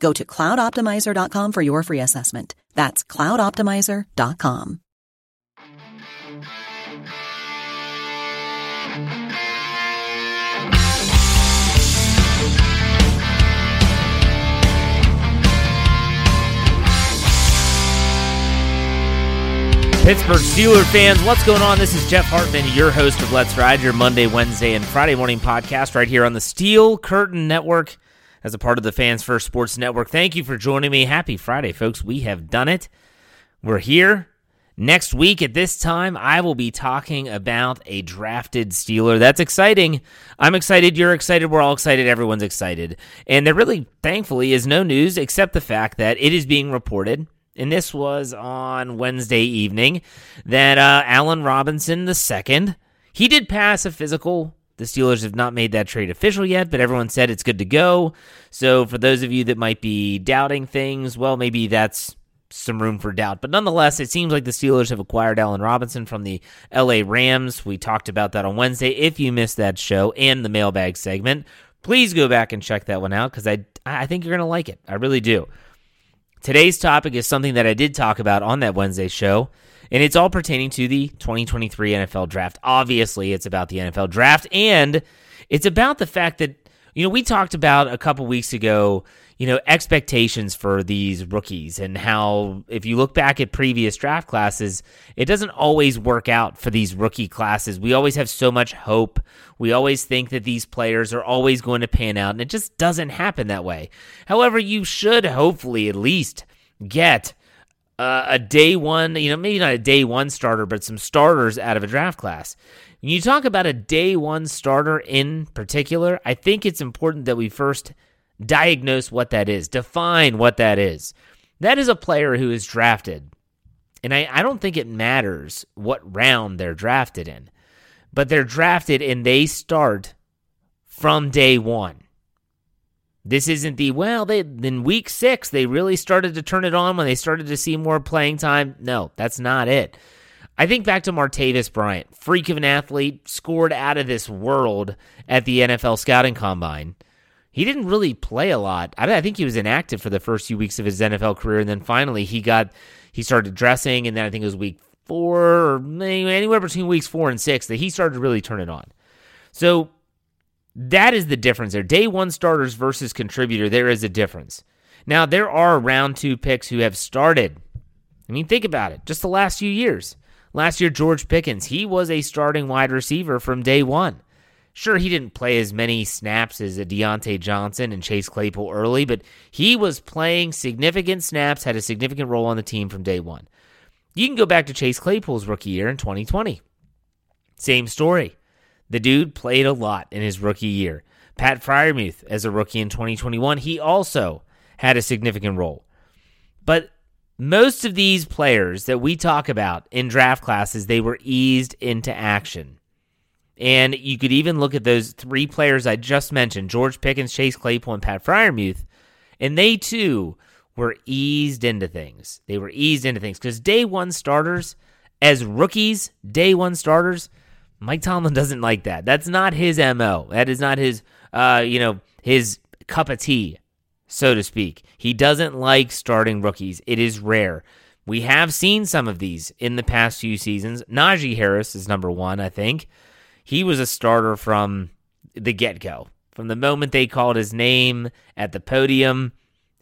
Go to cloudoptimizer.com for your free assessment. That's cloudoptimizer.com. Pittsburgh Steeler fans, what's going on? This is Jeff Hartman, your host of Let's Ride, your Monday, Wednesday, and Friday morning podcast right here on the Steel Curtain Network as a part of the Fans First Sports Network. Thank you for joining me. Happy Friday, folks. We have done it. We're here. Next week at this time, I will be talking about a drafted Steeler. That's exciting. I'm excited. You're excited. We're all excited. Everyone's excited. And there really, thankfully, is no news except the fact that it is being reported and this was on Wednesday evening, that uh, Allen Robinson II, he did pass a physical. The Steelers have not made that trade official yet, but everyone said it's good to go. So for those of you that might be doubting things, well, maybe that's some room for doubt. But nonetheless, it seems like the Steelers have acquired Allen Robinson from the LA Rams. We talked about that on Wednesday. If you missed that show and the mailbag segment, please go back and check that one out because I, I think you're going to like it. I really do. Today's topic is something that I did talk about on that Wednesday show, and it's all pertaining to the 2023 NFL draft. Obviously, it's about the NFL draft, and it's about the fact that, you know, we talked about a couple weeks ago, you know, expectations for these rookies and how, if you look back at previous draft classes, it doesn't always work out for these rookie classes. We always have so much hope. We always think that these players are always going to pan out, and it just doesn't happen that way. However, you should hopefully at least get uh, a day one, you know, maybe not a day one starter, but some starters out of a draft class. When you talk about a day one starter in particular, I think it's important that we first diagnose what that is, define what that is. That is a player who is drafted. And I, I don't think it matters what round they're drafted in, but they're drafted and they start from day one. This isn't the, well, they in week six, they really started to turn it on when they started to see more playing time. No, that's not it. I think back to Martavis Bryant, freak of an athlete, scored out of this world at the NFL scouting combine he didn't really play a lot. I, I, think he was inactive for the first few weeks of his NFL career, and then finally he got he started dressing, and then I think it was week four or anywhere between weeks four and six that he started to really turn it on. So that is the difference there. Day one starters versus contributor, there is a difference. Now there are round two picks who have started. I mean, think about it. Just the last few years. Last year, George Pickens, he was a starting wide receiver from day one. Sure, he didn't play as many snaps as a Diontae Johnson and Chase Claypool early, but he was playing significant snaps, had a significant role on the team from day one. You can go back to Chase Claypool's rookie year in 2020. Same story. The dude played a lot in his rookie year. Pat Freiermuth, as a rookie in 2021, he also had a significant role. But most of these players that we talk about in draft classes, they were eased into action. And you could even look at those three players I just mentioned George Pickens, Chase Claypool, and Pat Freiermuth. and they too were eased into things. They were eased into things because day one starters, as rookies, day one starters, Mike Tomlin doesn't like that. That's not his MO. That is not his, uh, you know, his cup of tea, so to speak. He doesn't like starting rookies. It is rare. We have seen some of these in the past few seasons. Najee Harris is number one, I think he was a starter from the get go. From the moment they called his name at the podium,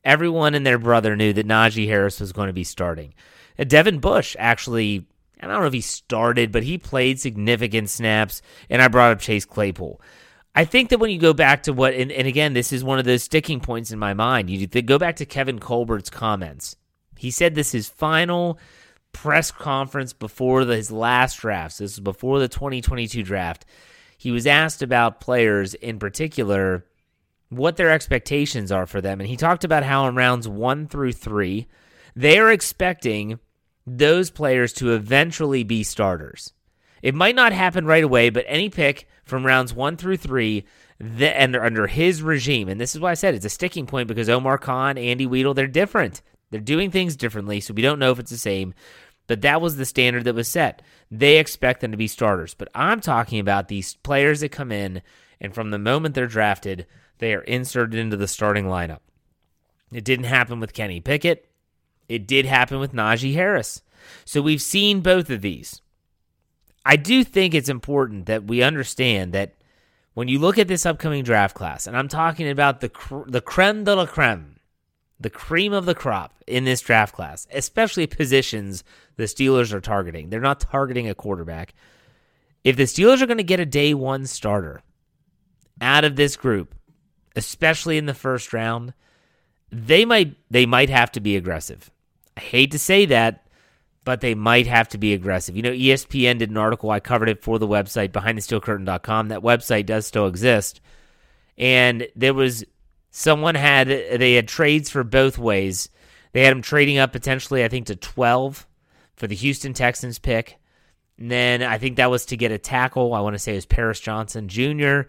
everyone and their brother knew that Najee Harris was going to be starting. Uh, Devin Bush actually, I don't know if he started, but he played significant snaps, and I brought up Chase Claypool. I think that when you go back to what, and, and again, this is one of those sticking points in my mind. You go back to Kevin Colbert's comments. He said this is final press conference before the, his last drafts. This was before the 2022 draft. He was asked about players in particular, what their expectations are for them. And he talked about how in rounds one through three, they are expecting those players to eventually be starters. It might not happen right away, but any pick from rounds one through three, the, and under his regime, and this is why I said it's a sticking point because Omar Khan, Andy Weidl, they're different. They're doing things differently, so we don't know if it's the same. But that was the standard that was set. They expect them to be starters. But I'm talking about these players that come in, and from the moment they're drafted, they are inserted into the starting lineup. It didn't happen with Kenny Pickett. It did happen with Najee Harris. So we've seen both of these. I do think it's important that we understand that when you look at this upcoming draft class, and I'm talking about the cr- the creme de la creme, the cream of the crop in this draft class, especially positions the Steelers are targeting. They're not targeting a quarterback. If the Steelers are going to get a day one starter out of this group, especially in the first round, they might they might have to be aggressive. I hate to say that but they might have to be aggressive. You know, ESPN did an article, I covered it for the website, behindthesteelcurtain.com. That website does still exist. And there was someone had, they had trades for both ways. They had them trading up potentially, I think, to 12 for the Houston Texans pick. And then I think that was to get a tackle. I want to say it was Paris Johnson Jr.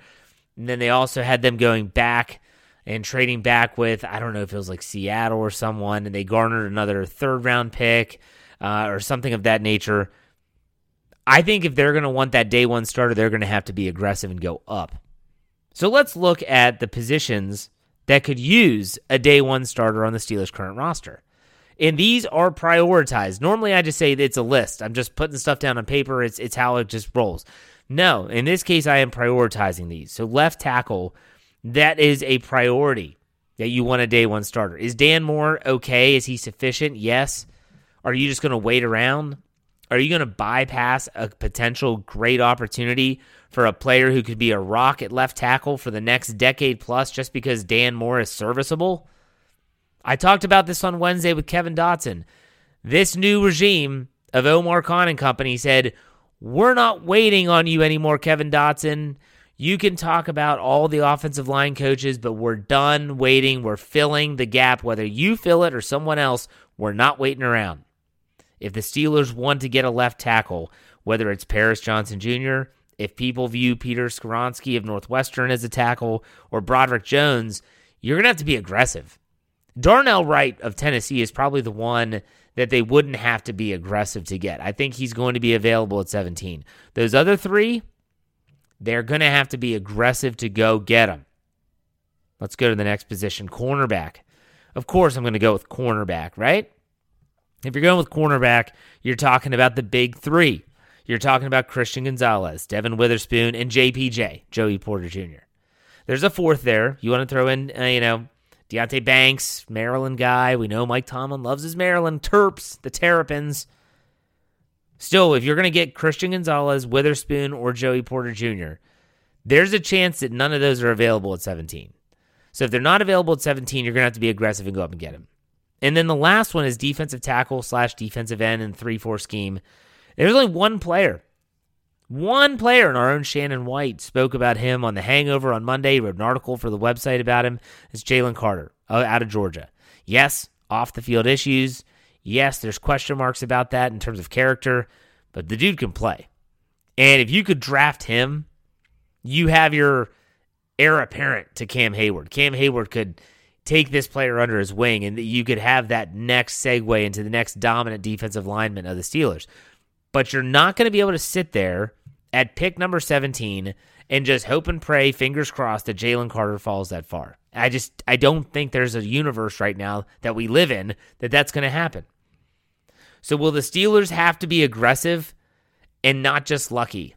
And then they also had them going back and trading back with, I don't know if it was like Seattle or someone, and they garnered another third round pick uh, or something of that nature. I think if they're going to want that day one starter, they're going to have to be aggressive and go up. So let's look at the positions that could use a day one starter on the Steelers' current roster. And these are prioritized. Normally, I just say it's a list. I'm just putting stuff down on paper. It's it's how it just rolls. No, in this case, I am prioritizing these. So left tackle, that is a priority that you want a day one starter. Is Dan Moore okay? Is he sufficient? Yes. Are you just going to wait around? Are you going to bypass a potential great opportunity for a player who could be a rock at left tackle for the next decade plus just because Dan Moore is serviceable? I talked about this on Wednesday with Kevin Dotson. This new regime of Omar Khan and company said, We're not waiting on you anymore, Kevin Dotson. You can talk about all the offensive line coaches, but we're done waiting. We're filling the gap, whether you fill it or someone else. We're not waiting around. If the Steelers want to get a left tackle, whether it's Paris Johnson Jr., if people view Peter Skoronski of Northwestern as a tackle or Broderick Jones, you're going to have to be aggressive. Darnell Wright of Tennessee is probably the one that they wouldn't have to be aggressive to get. I think he's going to be available at 17. Those other three, they're going to have to be aggressive to go get them. Let's go to the next position cornerback. Of course, I'm going to go with cornerback, right? If you're going with cornerback, you're talking about the big three. You're talking about Christian Gonzalez, Devon Witherspoon, and JPJ, Joey Porter Jr. There's a fourth there. You want to throw in, uh, you know, Deonte Banks, Maryland guy. We know Mike Tomlin loves his Maryland Terps, the Terrapins. Still, if you're going to get Christian Gonzalez, Witherspoon, or Joey Porter Jr., there's a chance that none of those are available at 17. So if they're not available at 17, you're going to have to be aggressive and go up and get them. And then the last one is defensive tackle slash defensive end in 3 4 scheme. There's only one player. One player, and our own Shannon White spoke about him on The Hangover on Monday. He wrote an article for the website about him. It's Jalen Carter uh, out of Georgia. Yes, off the field issues. Yes, there's question marks about that in terms of character, but the dude can play. And if you could draft him, you have your heir apparent to Cam Heyward. Cam Heyward could take this player under his wing and you could have that next segue into the next dominant defensive lineman of the Steelers. But you're not going to be able to sit there at pick number 17 and just hope and pray, fingers crossed, that Jalen Carter falls that far. I just I don't think there's a universe right now that we live in that that's going to happen. So will the Steelers have to be aggressive and not just lucky?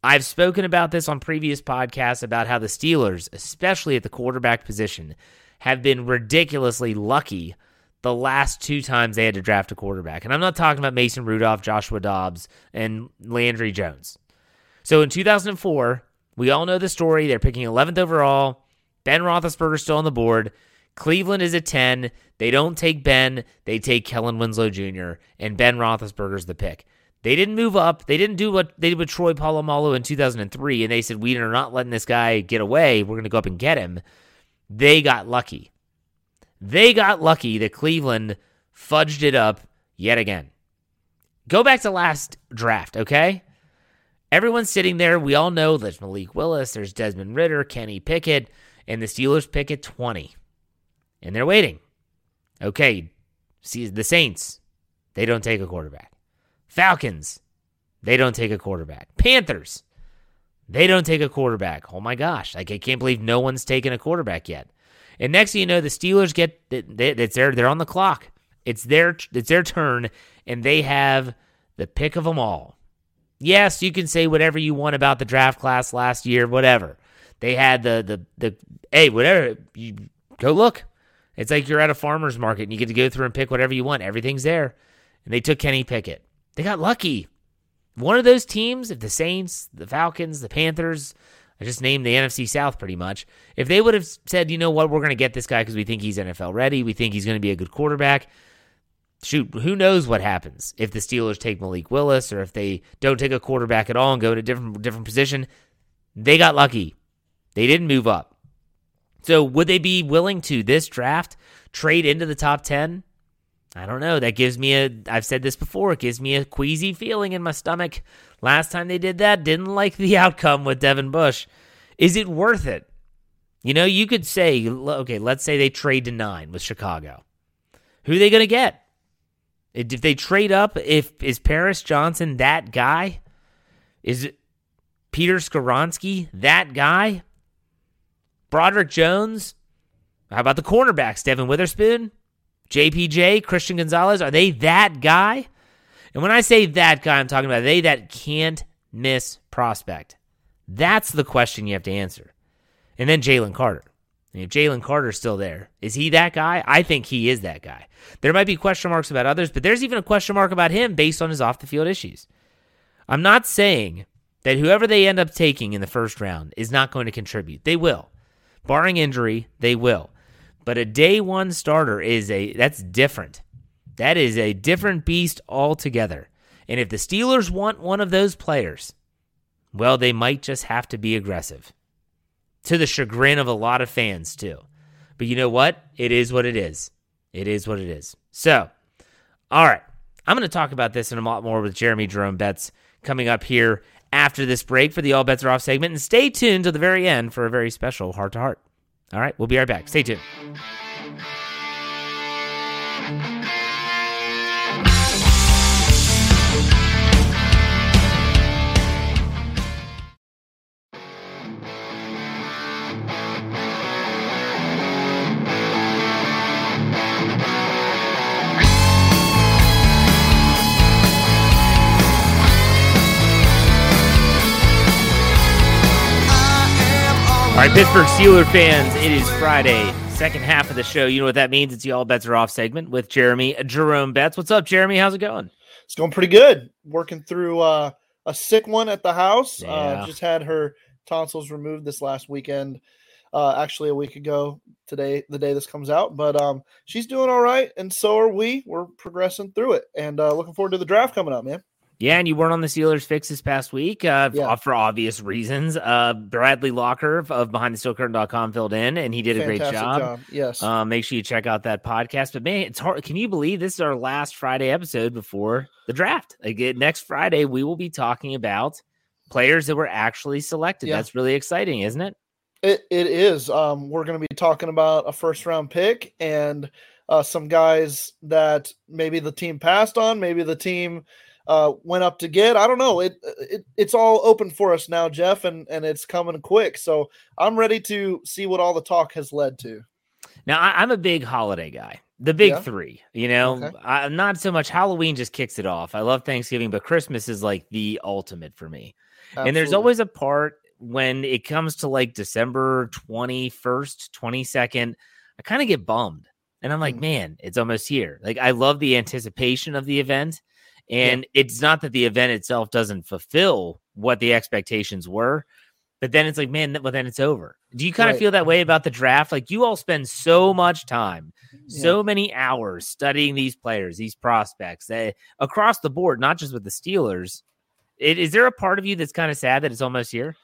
I've spoken about this on previous podcasts about how the Steelers, especially at the quarterback position, have been ridiculously lucky the last two times they had to draft a quarterback. And I'm not talking about Mason Rudolph, Joshua Dobbs, and Landry Jones. So in 2004, we all know the story. They're picking 11th overall. Ben Roethlisberger still on the board. Cleveland is at 10. They don't take Ben. They take Kellen Winslow Jr. and Ben Roethlisberger's the pick. They didn't move up. They didn't do what they did with Troy Polamalu in 2003, and they said, we are not letting this guy get away. We're going to go up and get him. They got lucky. They got lucky that Cleveland fudged it up yet again. Go back to last draft, okay? Everyone's sitting there. We all know there's Malik Willis, there's Desmond Ridder, Kenny Pickett, and the Steelers pick at 20. And they're waiting. Okay, see the Saints, they don't take a quarterback. Falcons, they don't take a quarterback. Panthers, they don't take a quarterback. Oh my gosh, like I can't believe no one's taken a quarterback yet. And next thing you know, the Steelers get it's there. They're on the clock. It's their it's their turn, and they have the pick of them all. Yes, you can say whatever you want about the draft class last year, whatever. They had the the the hey, whatever you go look. It's like you're at a farmer's market and you get to go through and pick whatever you want. Everything's there. And they took Kenny Pickett. They got lucky. One of those teams, if the Saints, the Falcons, the Panthers, I just named the NFC South pretty much, if they would have said, you know what, we're going to get this guy because we think he's NFL ready, we think he's going to be a good quarterback, shoot, who knows what happens if the Steelers take Malik Willis or if they don't take a quarterback at all and go to a different different position. They got lucky. They didn't move up. So would they be willing to this draft trade into the top 10? I don't know. That gives me a, I've said this before, it gives me a queasy feeling in my stomach. Last time they did that, didn't like the outcome with Devin Bush. Is it worth it? You know, you could say, okay, let's say they trade to nine with Chicago. Who are they going to get? If they trade up, if is Paris Johnson that guy? Is it Peter Skoronski that guy? Broderick Jones? How about the cornerbacks? Devon Witherspoon? JPJ, Christian Gonzalez, are they that guy? And when I say that guy, I'm talking about they that can't miss prospect. That's the question you have to answer. And then Jalen Carter. And if Jalen Carter's still there, is he that guy? I think he is that guy. There might be question marks about others, but there's even a question mark about him based on his off the field issues. I'm not saying that whoever they end up taking in the first round is not going to contribute. They will. Barring injury, they will. But a day one starter is a that's different. That is a different beast altogether. And if the Steelers want one of those players, well, they might just have to be aggressive. To the chagrin of a lot of fans, too. But you know what? It is what it is. It is what it is. So, all right. I'm going to talk about this in a lot more with Jeremy Jerome Betts coming up here after this break for the All Betz Are Off segment. And stay tuned to the very end for a very special heart to heart. All right, we'll be right back. Stay tuned. All right, Pittsburgh Steeler fans, it is Friday, second half of the show. You know what that means? It's the All Betz Are Off segment with Jeremy Jerome Betts. What's up, Jeremy? How's it going? It's going pretty good. Working through uh, a sick one at the house. Uh, Yeah. Uh, just had her tonsils removed this last weekend. Uh, actually, a week ago today, the day this comes out. But um, she's doing all right, and so are we. We're progressing through it, and uh, looking forward to the draft coming up, man. Yeah, and you weren't on the Steelers fix this past week uh, Yeah. for obvious reasons. Uh, Bradley Locker of BehindTheSteelCurtain.com filled in, and he did a great Fantastic job. Yes. Um, make sure you check out that podcast. But man, it's hard. Can you believe this is our last Friday episode before the draft? Again, next Friday, we will be talking about players that were actually selected. Yeah. That's really exciting, isn't it? It it is. Um, we're going to be talking about a first round pick and uh, some guys that maybe the team passed on, maybe the team uh, went up to get. I don't know. It, it it's all open for us now, Jeff, and and it's coming quick. So I'm ready to see what all the talk has led to. Now, I, I'm a big holiday guy. The big Yeah? three, you know, Okay. I, not so much Halloween just kicks it off. I love Thanksgiving, but Christmas is like the ultimate for me. And there's always a part when it comes to like December 21st, 22nd, I kind of get bummed. And I'm like, Mm. man, it's almost here. Like I love the anticipation of the event. And it's not that the event itself doesn't fulfill what the expectations were, but then it's like, man, well, then it's over. Do you kind of feel that way about the draft? Like you all spend so much time, Yeah. so many hours studying these players, these prospects that across the board, not just with the Steelers. It, is there a part of you that's kind of sad that it's almost here?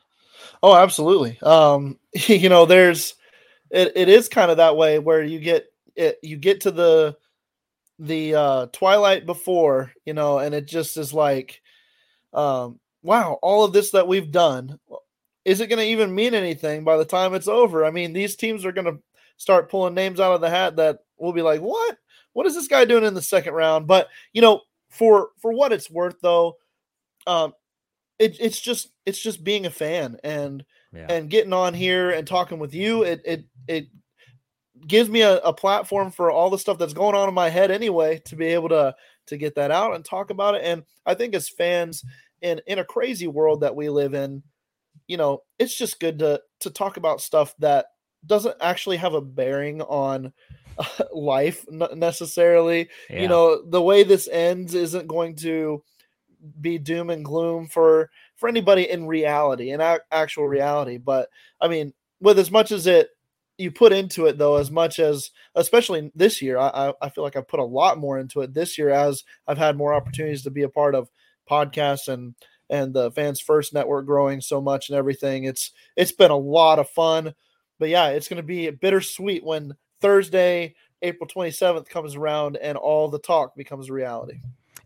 Oh, absolutely. Um, you know, there's it, it is kind of that way where you get it you get to the the uh twilight before, you know, and it just is like um wow, all of this that we've done is it going to even mean anything by the time it's over? I mean, these teams are going to start pulling names out of the hat that we'll be like, "What? What is this guy doing in the second round?" But, you know, for for what it's worth though, um it, it's just it's just being a fan and Yeah. and getting on here and talking with you it it it gives me a, a platform for all the stuff that's going on in my head anyway to be able to to get that out and talk about it. And i think as fans in in a crazy world that we live in you know it's just good to to talk about stuff that doesn't actually have a bearing on life necessarily. Yeah. you know the way this ends isn't going to be doom and gloom for for anybody in reality in ac- actual reality. But i mean with as much as it you put into it though as much as especially this year i i, feel like i've put a lot more into it this year as i've had more opportunities to be a part of podcasts and and the fans first network growing so much and everything. It's it's been a lot of fun. But yeah it's going to be bittersweet when thursday april 27th comes around and all the talk becomes reality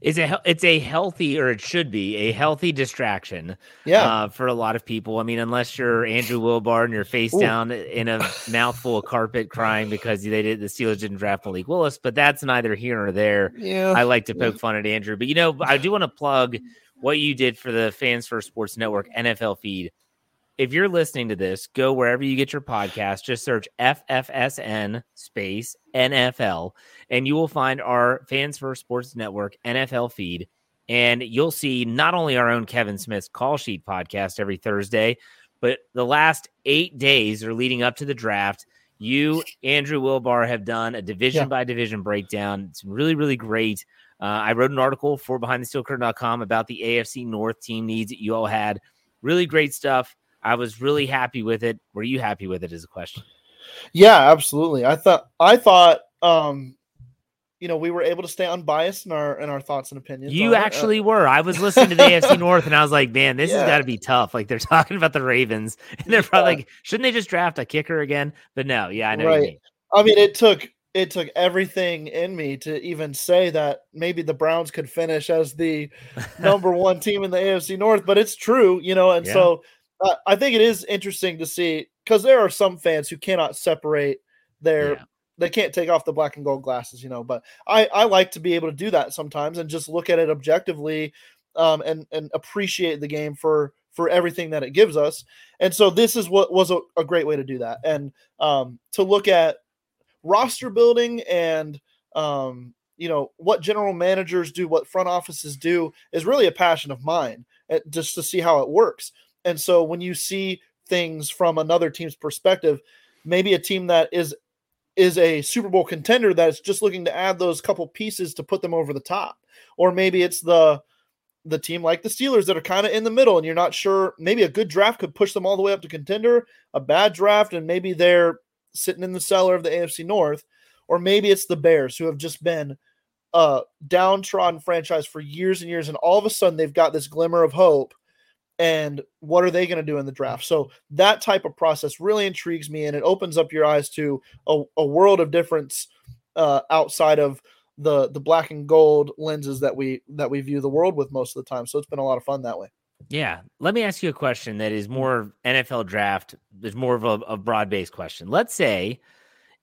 It's a it's a healthy or it should be a healthy distraction yeah uh, for a lot of people. I mean, unless you're Andrew Wilbar and you're face Ooh. down in a mouthful of carpet crying because they did the Steelers didn't draft Malik Willis, but that's neither here nor there. yeah I like to poke fun at Andrew, but you know, I do want to plug what you did for the Fans First Sports Network NFL feed. If you're listening to this, go wherever you get your podcast, just search FFSN space NFL, and you will find our Fans First Sports Network NFL feed. And you'll see not only our own Kevin Smith's call sheet podcast every Thursday, but the last eight days are leading up to the draft. You, Andrew Wilbar, have done a division Yeah. by division breakdown. It's really, really great. Uh, I wrote an article for BehindTheSteelCurtain.com about the AFC North team needs that you all had. Really great stuff. I was really happy with it. Were you happy with it? Is a question. Yeah, absolutely. I thought I thought um you know we were able to stay unbiased in our in our thoughts and opinions. You it. Uh, actually were. I was listening to the AFC North and I was like, man, this has got to be tough. Like they're talking about the Ravens and they're probably Yeah. like, shouldn't they just draft a kicker again? But no, yeah, I know. Right. mean. I mean it took it took everything in me to even say that maybe the Browns could finish as the number one team in the AFC North, but it's true, you know, and Yeah. so I think it is interesting to see because there are some fans who cannot separate their Yeah. they can't take off the black and gold glasses, you know. But I I like to be able to do that sometimes and just look at it objectively, um, and and appreciate the game for for everything that it gives us. And so this is what was a, a great way to do that, and um, to look at roster building and um, you know what general managers do, what front offices do, is really a passion of mine, uh, just to see how it works. And so when you see things from another team's perspective, maybe a team that is is a Super Bowl contender that is just looking to add those couple pieces to put them over the top, or maybe it's the the team like the Steelers that are kind of in the middle, and you're not sure. Maybe a good draft could push them all the way up to contender. A bad draft, and maybe they're sitting in the cellar of the AFC North, or maybe it's the Bears who have just been a downtrodden franchise for years and years, and all of a sudden they've got this glimmer of hope. And what are they going to do in the draft? So that type of process really intrigues me, and it opens up your eyes to a, a world of difference uh, outside of the the black and gold lenses that we that we view the world with most of the time. So it's been a lot of fun that way. Yeah. Let me ask you a question that is more NFL draft. There's more of a, a broad based question. Let's say,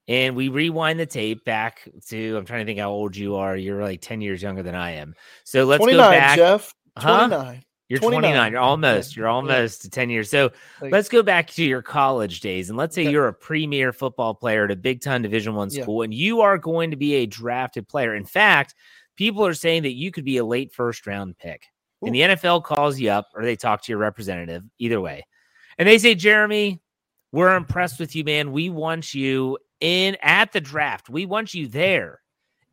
and we rewind the tape back to, I'm trying to think how old you are. You're like 10 years younger than I am. So let's go back. Jeff. Huh? You're 29. 29. You're almost. You're Yeah. almost to 10 years. So Like- let's go back to your college days and let's say Okay. you're a premier football player at a big time Division One Yeah. school and you are going to be a drafted player. In fact, people are saying that you could be a late first round pick. And the NFL calls you up or they talk to your representative, either way. And they say, Jeremy, we're impressed with you, man. We want you in at the draft. We want you there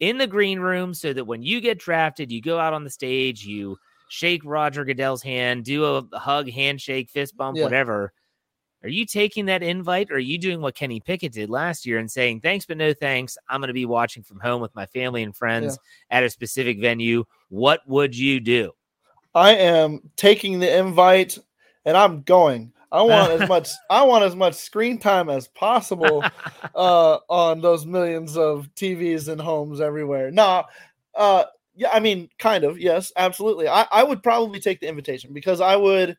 in the green room so that when you get drafted, you go out on the stage, you shake Roger Goodell's hand, do a hug, handshake, fist bump, yeah. whatever. Are you taking that invite or are you doing what Kenny Pickett did last year and saying, thanks, but no thanks? I'm going to be watching from home with my family and friends yeah. at a specific venue. What would you do? I am taking the invite and I'm going. I want as much I want as much screen time as possible uh, on those millions of TVs and homes everywhere. Nah, uh, yeah, I mean, kind of, yes, absolutely. I, I would probably take the invitation because I would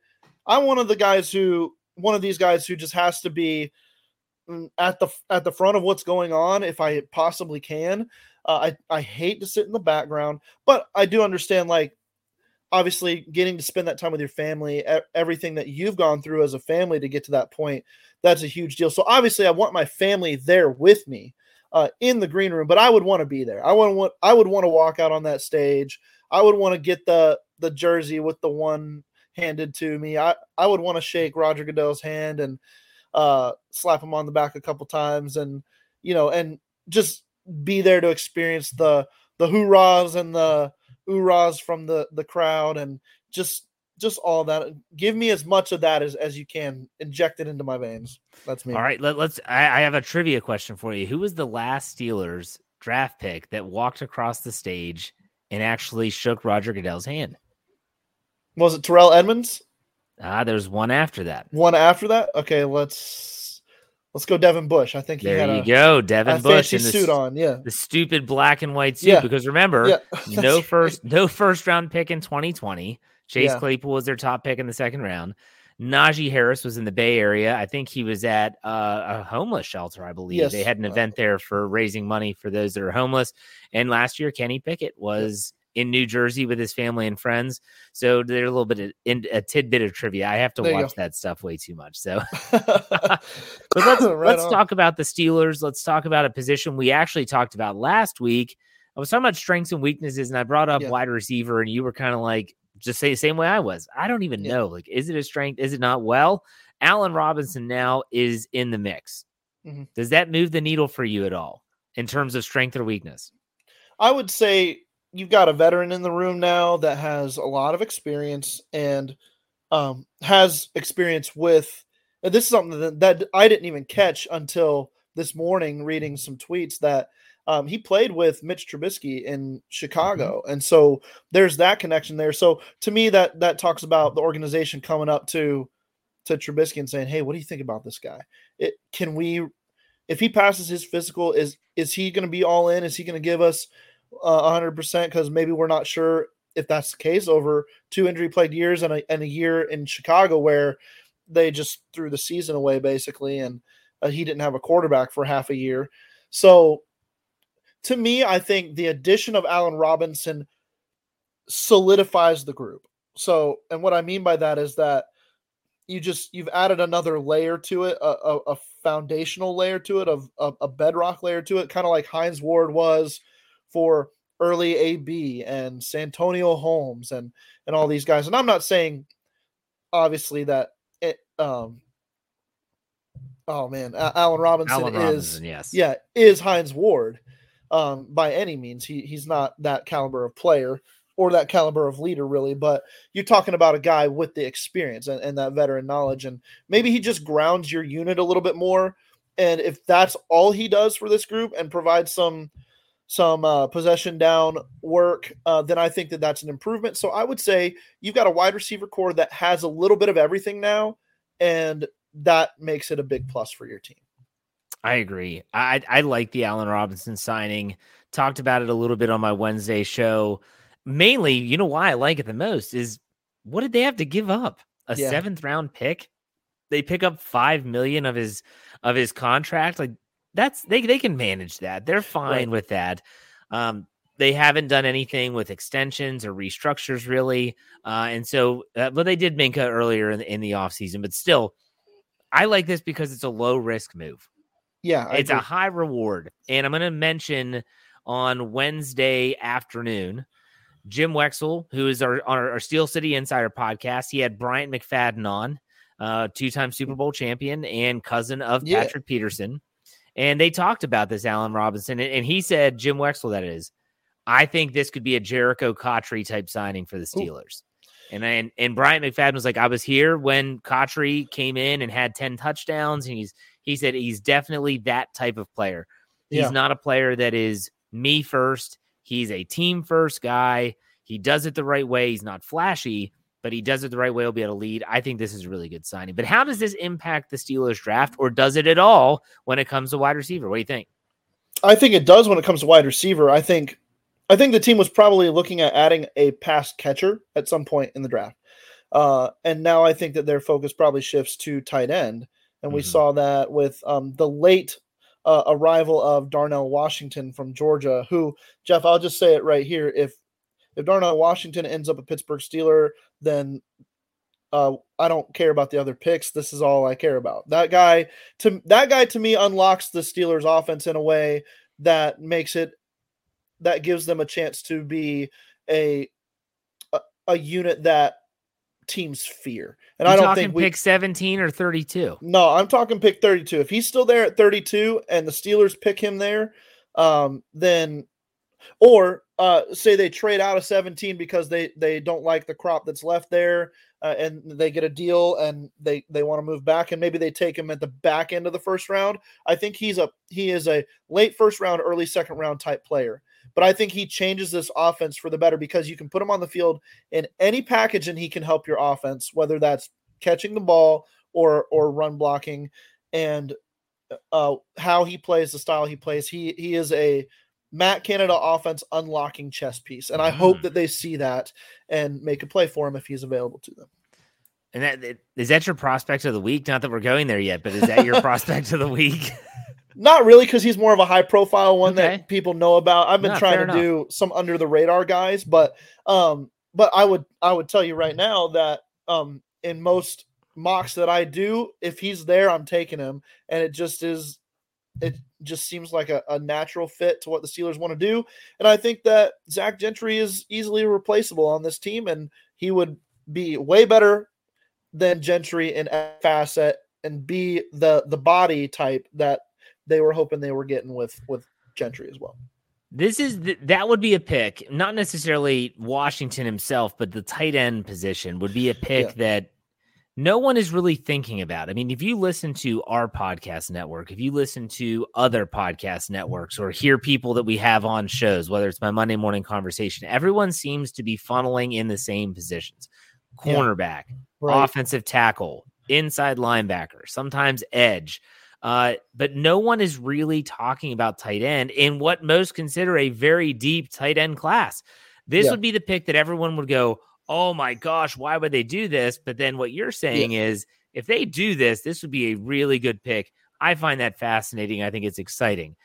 I'm one of the guys who one of these guys who just has to be mm, at the at the front of what's going on if I possibly can. Uh, I I hate to sit in the background, but I do understand like obviously getting to spend that time with your family, everything that you've gone through as a family to get to that point, that's a huge deal. So obviously, I want my family there with me uh, in the green room, but I would want to be there. I want want I would want to walk out on that stage. I would want to get the the jersey with the one handed to me. I I would want to shake Roger Goodell's hand and uh, slap him on the back a couple times, and you know, and just be there to experience the the hoorahs and the oorahs from the the crowd and just just all that. Give me as much of that as, as you can. Inject it into my veins. That's me. All right. Let, us I, I, have a trivia question for you. Who was the last Steelers draft pick that walked across the stage and actually shook Roger Goodell's hand? Was it Terrell Edmunds? Ah, there's one after that. One after that? Okay, let's Let's go, Devin Bush. I think there you a, go, Devin Bush in the suit on. Yeah, the stupid black and white suit. Yeah. Because remember, yeah. no first, no first round pick in 2020. Chase yeah. Claypool was their top pick in the second round. Najee Harris was in the Bay Area. I think he was at uh, a homeless shelter. I believe yes. they had an event there for raising money for those that are homeless. And last year, Kenny Pickett was in New Jersey with his family and friends. So there's a little bit of in, a tidbit of trivia. I have to there watch that stuff way too much. So, but let's right let's on. talk about the Steelers. Let's talk about a position we actually talked about last week. I was talking about strengths and weaknesses, and I brought up yeah. wide receiver, and you were kind of like, just say the same way I was. I don't even yeah. know. Like, is it a strength? Is it not? Well, Allen Robinson now is in the mix. Mm-hmm. Does that move the needle for you at all in terms of strength or weakness? I would say you've got a veteran in the room now that has a lot of experience and um, has experience with. this is something that, that I didn't even catch until this morning, reading some tweets that um, he played with Mitch Trubisky in Chicago, mm-hmm. and so there's that connection there. So to me, that that talks about the organization coming up to to Trubisky and saying, "Hey, what do you think about this guy? It can we, if he passes his physical, is is he going to be all in? Is he going to give us uh, 100% because maybe we're not sure if that's the case over two injury plagued years and a, and a year in Chicago where they just threw the season away basically and uh, he didn't have a quarterback for half a year. So to me, I think the addition of Allen Robinson solidifies the group. So, and what I mean by that is that you just you've added another layer to it, a, a, a foundational layer to it, of a, a bedrock layer to it, kind of like Hines Ward was for early AB and Santonio Holmes and and all these guys. And I'm not saying obviously that it um oh man, Allen Robinson Allen is Robinson, yes. yeah, is Hines Ward um by any means. He he's not that caliber of player or that caliber of leader really, but you're talking about a guy with the experience and, and that veteran knowledge and maybe he just grounds your unit a little bit more and if that's all he does for this group and provides some some uh, possession down work, uh, then I think that that's an improvement. So I would say you've got a wide receiver corps that has a little bit of everything now, and that makes it a big plus for your team. I agree. I I like the Allen Robinson signing. Talked about it a little bit on my Wednesday show. Mainly, you know why I like it the most is what did they have to give up? A yeah. seventh round pick? They pick up five million of his of his contract. Like that's they they can manage that. They're fine right. with that. Um, they haven't done anything with extensions or restructures really, uh, and so uh, but they did Minkah earlier in the, in the offseason, but still, I like this because it's a low risk move. Yeah, I it's agree. a high reward, and I'm going to mention on Wednesday afternoon. Jim Wexell, who is our, our, our Steel City Insider podcast, he had Bryant McFadden on, uh, two time Super Bowl champion and cousin of yeah. Patrick Peterson And they talked about this, Allen Robinson, and, and he said, Jim Wexell, that is, I think this could be a Jerricho Cotchery type signing for the Steelers. Ooh. And then and Bryant McFadden was like, I was here when Cotchery came in and had 10 touchdowns. And he's he said he's definitely that type of player. He's yeah. not a player that is me first. He's a team first guy. He does it the right way. He's not flashy, but he does it the right way. He'll be able to lead. I think this is a really good signing. But how does this impact the Steelers draft, or does it at all when it comes to wide receiver? What do you think? I think it does when it comes to wide receiver. I think I think the team was probably looking at adding a pass catcher at some point in the draft. Uh, and now I think that their focus probably shifts to tight end. And we mm-hmm. saw that with um, the late uh, arrival of Darnell Washington from Georgia, who, Jeff, I'll just say it right here. If if Darnell Washington ends up a Pittsburgh Steeler, then uh, I don't care about the other picks. This is all I care about. That guy to that guy to me unlocks the Steelers offense in a way that makes it that gives them a chance to be a a, a unit that teams fear. And You're I don't think we pick 17 or 32. No, I'm talking pick 32. If he's still there at 32 and the Steelers pick him there, um, then or uh, say they trade out of 17 because they they don't like the crop that's left there uh, and they get a deal and they they want to move back and maybe they take him at the back end of the first round i think he's a he is a late first round early second round type player but I think he changes this offense for the better because you can put him on the field in any package and he can help your offense, whether that's catching the ball or or run blocking, and uh, how he plays, the style he plays. He he is a Matt Canada offense unlocking chess piece, and I mm. hope that they see that and make a play for him if he's available to them. And that is that your prospect of the week? Not that we're going there yet, but is that your prospect of the week? Not really, because he's more of a high profile one okay. that people know about. I've been trying to enough. do some under the radar guys, but um, but I would I would tell you right now that um in most mocks that I do, if he's there, I'm taking him. And it just is it just seems like a, a natural fit to what the Steelers want to do. And I think that Zach Gentry is easily replaceable on this team, and he would be way better than Gentry in facet and be the the body type that they were hoping they were getting with with Gentry as well. This is the, that would be a pick, not necessarily Washington himself, but the tight end position would be a pick yeah. that no one is really thinking about. I mean, if you listen to our podcast network, if you listen to other podcast networks or hear people that we have on shows, whether it's my Monday morning conversation, everyone seems to be funneling in the same positions cornerback, yeah. right. offensive tackle, inside linebacker, sometimes edge. Uh, but no one is really talking about tight end in what most consider a very deep tight end class. This yeah. would be the pick that everyone would go, Oh my gosh, why would they do this? But then what you're saying yeah. is if they do this, this would be a really good pick. I find that fascinating. I think it's exciting.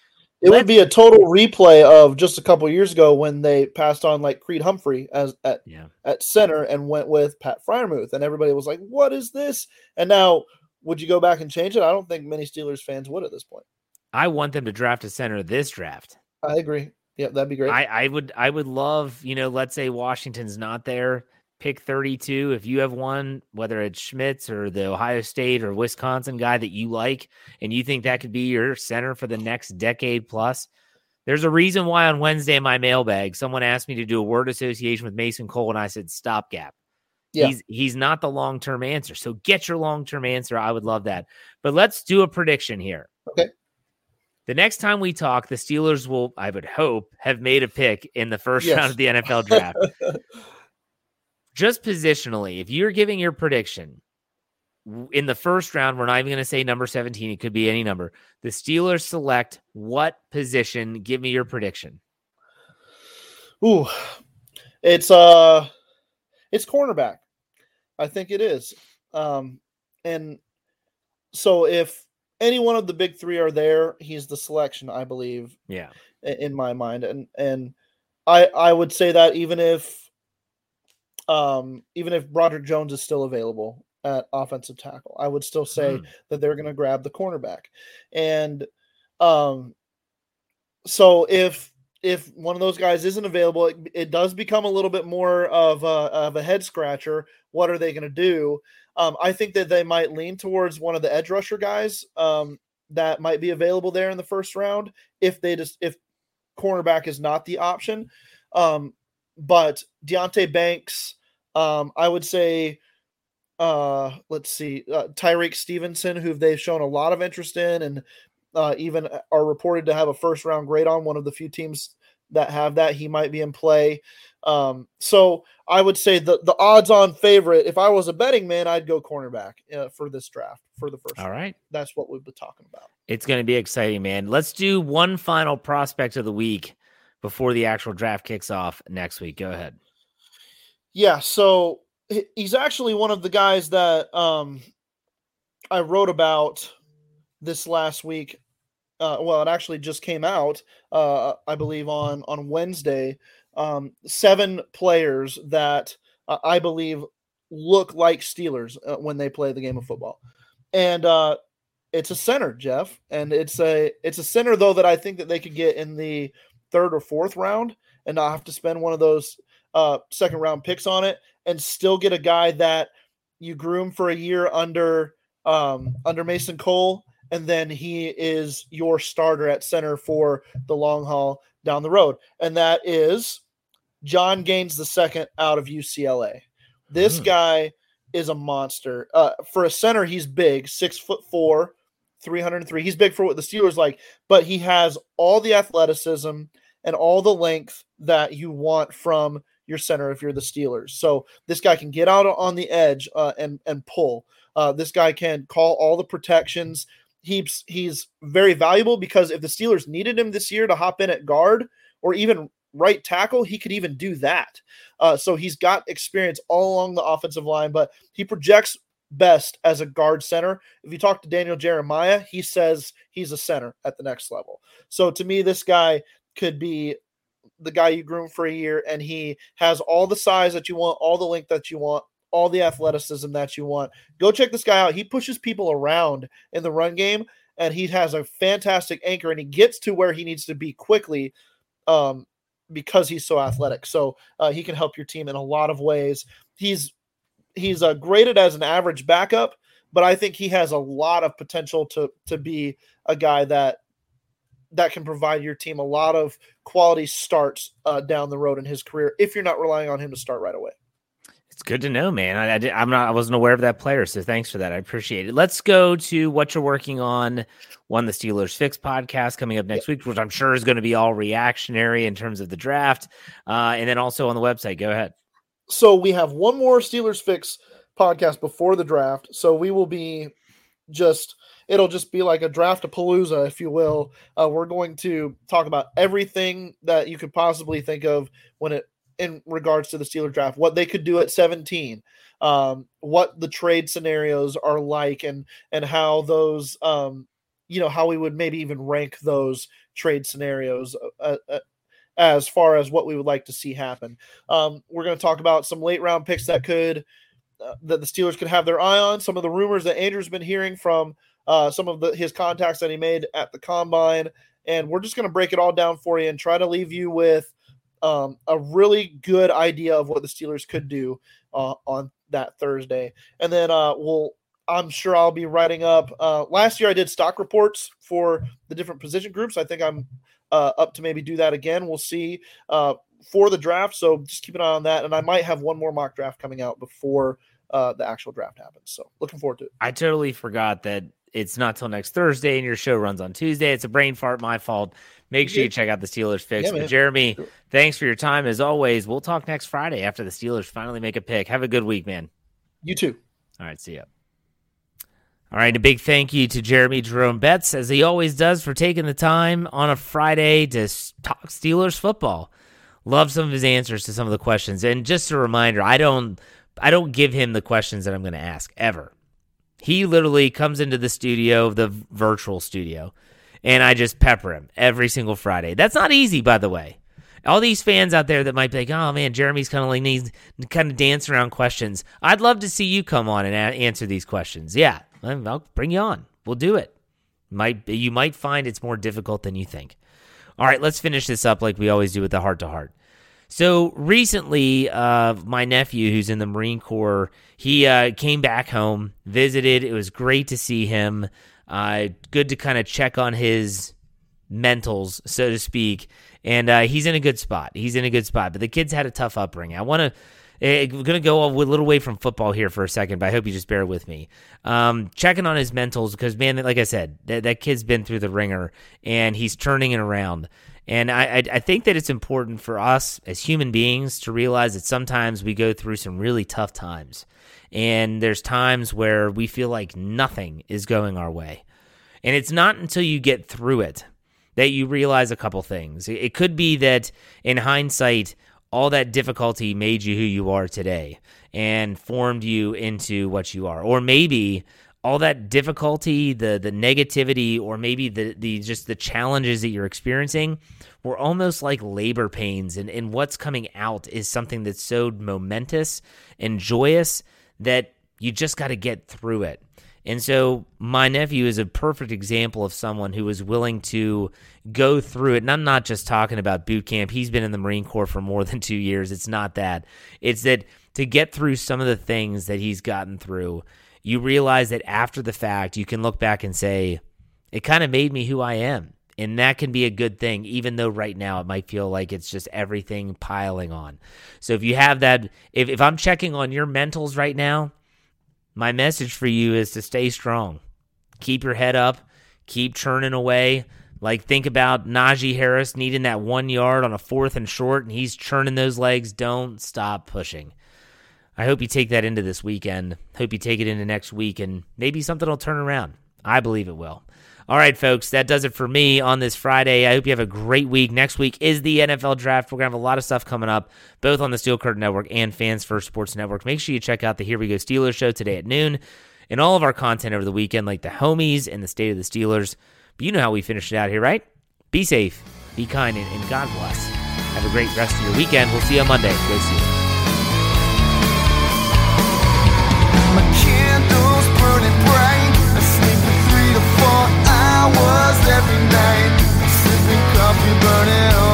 It Let's, would be a total replay of just a couple years ago when they passed on like Creed Humphrey as at yeah. at center and went with Pat Freiermuth, and everybody was like, "What is this?" And now would you go back and change it? I don't think many Steelers fans would at this point. I want them to draft a center this draft. I agree. Yeah, that'd be great. I, I would I would love, you know, let's say Washington's not there. Pick 32. If you have one, whether it's Schmitz or the Ohio State or Wisconsin guy that you like, and you think that could be your center for the next decade plus, there's a reason why on Wednesday in my mailbag, someone asked me to do a word association with Mason Cole, and I said stopgap. Yeah. He's he's not the long term answer. So get your long term answer. I would love that. But let's do a prediction here. Okay. The next time we talk, the Steelers will, I would hope, have made a pick in the first yes. round of the NFL draft. Just positionally, if you're giving your prediction in the first round, we're not even going to say number 17. It could be any number. The Steelers select what position? Give me your prediction. Ooh, it's uh, it's cornerback. I think it is. Um, and so if any one of the big three are there, he's the selection, I believe. Yeah. In my mind. And and I I would say that even if um even if Broderick Jones is still available at offensive tackle, I would still say mm. that they're gonna grab the cornerback. And um so if if one of those guys isn't available, it, it does become a little bit more of a, of a head scratcher. What are they going to do? Um, I think that they might lean towards one of the edge rusher guys. Um, that might be available there in the first round if they just if cornerback is not the option. Um, but Deonte Banks, um, I would say, uh, let's see, uh, Tyrique Stevenson, who they've shown a lot of interest in, and uh, even are reported to have a first round grade on one of the few teams that have that. He might be in play. Um, so I would say the the odds on favorite, if I was a betting man, I'd go cornerback uh, for this draft for the first. All round. right, that's what we've been talking about. It's going to be exciting, man. Let's do one final prospect of the week before the actual draft kicks off next week. Go ahead. Yeah, so he's actually one of the guys that um, I wrote about this last week. Uh, well, it actually just came out, uh, I believe, on on Wednesday um, seven players that uh, I believe look like Steelers uh, when they play the game of football, and uh, it's a center, Jeff, and it's a it's a center though that I think that they could get in the third or fourth round and not have to spend one of those uh, second round picks on it, and still get a guy that you groom for a year under um, under Mason Cole, and then he is your starter at center for the long haul down the road, and that is Jon Gaines the second out of UCLA. This mm. guy is a monster. Uh, for a center, he's big, six foot four, 303. He's big for what the Steelers like, but he has all the athleticism and all the length that you want from your center if you're the Steelers. So this guy can get out on the edge uh, and and pull. Uh, this guy can call all the protections. He's he's very valuable because if the Steelers needed him this year to hop in at guard or even right tackle, he could even do that. Uh, so he's got experience all along the offensive line, but he projects best as a guard center. If you talk to Daniel Jeremiah, he says he's a center at the next level. So to me, this guy could be the guy you groom for a year, and he has all the size that you want, all the length that you want, all the athleticism that you want. Go check this guy out. He pushes people around in the run game, and he has a fantastic anchor, and he gets to where he needs to be quickly. Um, because he's so athletic. So uh, he can help your team in a lot of ways. He's he's uh, graded as an average backup, but I think he has a lot of potential to to be a guy that that can provide your team a lot of quality starts uh, down the road in his career if you're not relying on him to start right away. It's good to know, man. I, I am not. I wasn't aware of that player, so thanks for that. I appreciate it. Let's go to what you're working on. One, the Steelers Fix podcast coming up next week, which I'm sure is going to be all reactionary in terms of the draft, uh, and then also on the website. Go ahead. So we have one more Steelers Fix podcast before the draft. So we will be just it'll just be like a draft of palooza if you will uh, we're going to talk about everything that you could possibly think of when it in regards to the Steeler draft, what they could do at 17, um, what the trade scenarios are like, and and how those, um, you know, how we would maybe even rank those trade scenarios uh, uh, as far as what we would like to see happen. Um, we're going to talk about some late round picks that could uh, that the Steelers could have their eye on. Some of the rumors that Andrew's been hearing from uh, some of the his contacts that he made at the combine, and we're just going to break it all down for you and try to leave you with um, a really good idea of what the Steelers could do uh, on that Thursday. And then uh, we'll, I'm sure I'll be writing up. Uh, last year I did stock reports for the different position groups. I think I'm uh, up to maybe do that again. We'll see uh, for the draft. So just keep an eye on that. And I might have one more mock draft coming out before uh, the actual draft happens. So looking forward to it. I totally forgot that it's not till next Thursday and your show runs on Tuesday. It's a brain fart, my fault. Make sure you check out the Steelers fix. Yeah, but Jeremy, sure. thanks for your time as always. We'll talk next Friday after the Steelers finally make a pick. Have a good week, man. You too. All right, see ya. All right, a big thank you to Jeremy Jerome Betts, as he always does, for taking the time on a Friday to talk Steelers football. Love some of his answers to some of the questions. And just a reminder, I don't I don't give him the questions that I'm going to ask ever. He literally comes into the studio, the virtual studio, and I just pepper him every single Friday. That's not easy, by the way. All these fans out there that might be like, "Oh man, Jeremy's kind of like these kind of dance around questions." I'd love to see you come on and a- answer these questions. Yeah, I'll bring you on. We'll do it. Might you might find it's more difficult than you think. All right, let's finish this up like we always do with the heart to heart. So recently, uh, my nephew, who's in the Marine Corps, he uh, came back home, visited. It was great to see him. Uh, good to kind of check on his mentals, so to speak. And uh, he's in a good spot. He's in a good spot. But the kid's had a tough upbringing. I want to. I'm going to go a little away from football here for a second, but I hope you just bear with me. Um, checking on his mentals because, man, like I said, that, that kid's been through the ringer and he's turning it around. And I, I, think that it's important for us as human beings to realize that sometimes we go through some really tough times. And there's times where we feel like nothing is going our way. And it's not until you get through it that you realize a couple things. It could be that in hindsight, all that difficulty made you who you are today and formed you into what you are. Or maybe all that difficulty, the the negativity, or maybe the the just the challenges that you're experiencing were almost like labor pains and, and what's coming out is something that's so momentous and joyous that you just got to get through it. And so my nephew is a perfect example of someone who was willing to go through it. And I'm not just talking about boot camp. He's been in the Marine Corps for more than two years. It's not that. It's that to get through some of the things that he's gotten through, you realize that after the fact, you can look back and say, it kind of made me who I am. And that can be a good thing, even though right now it might feel like it's just everything piling on. So if you have that, if, if I'm checking on your mentals right now, my message for you is to stay strong. Keep your head up, keep churning away. Like, think about Najee Harris needing that one yard on a fourth and short, and he's churning those legs. Don't stop pushing. I hope you take that into this weekend. Hope you take it into next week, and maybe something will turn around. I believe it will. All right, folks, that does it for me on this Friday. I hope you have a great week. Next week is the NFL draft. We're going to have a lot of stuff coming up, both on the Steel Curtain Network and Fans First Sports Network. Make sure you check out the Here We Go Steelers show today at noon and all of our content over the weekend, like the homies and the state of the Steelers. But you know how we finish it out here, right? Be safe, be kind, and God bless. Have a great rest of your weekend. We'll see you on Monday. Go Steelers. night, sipping coffee, burning home.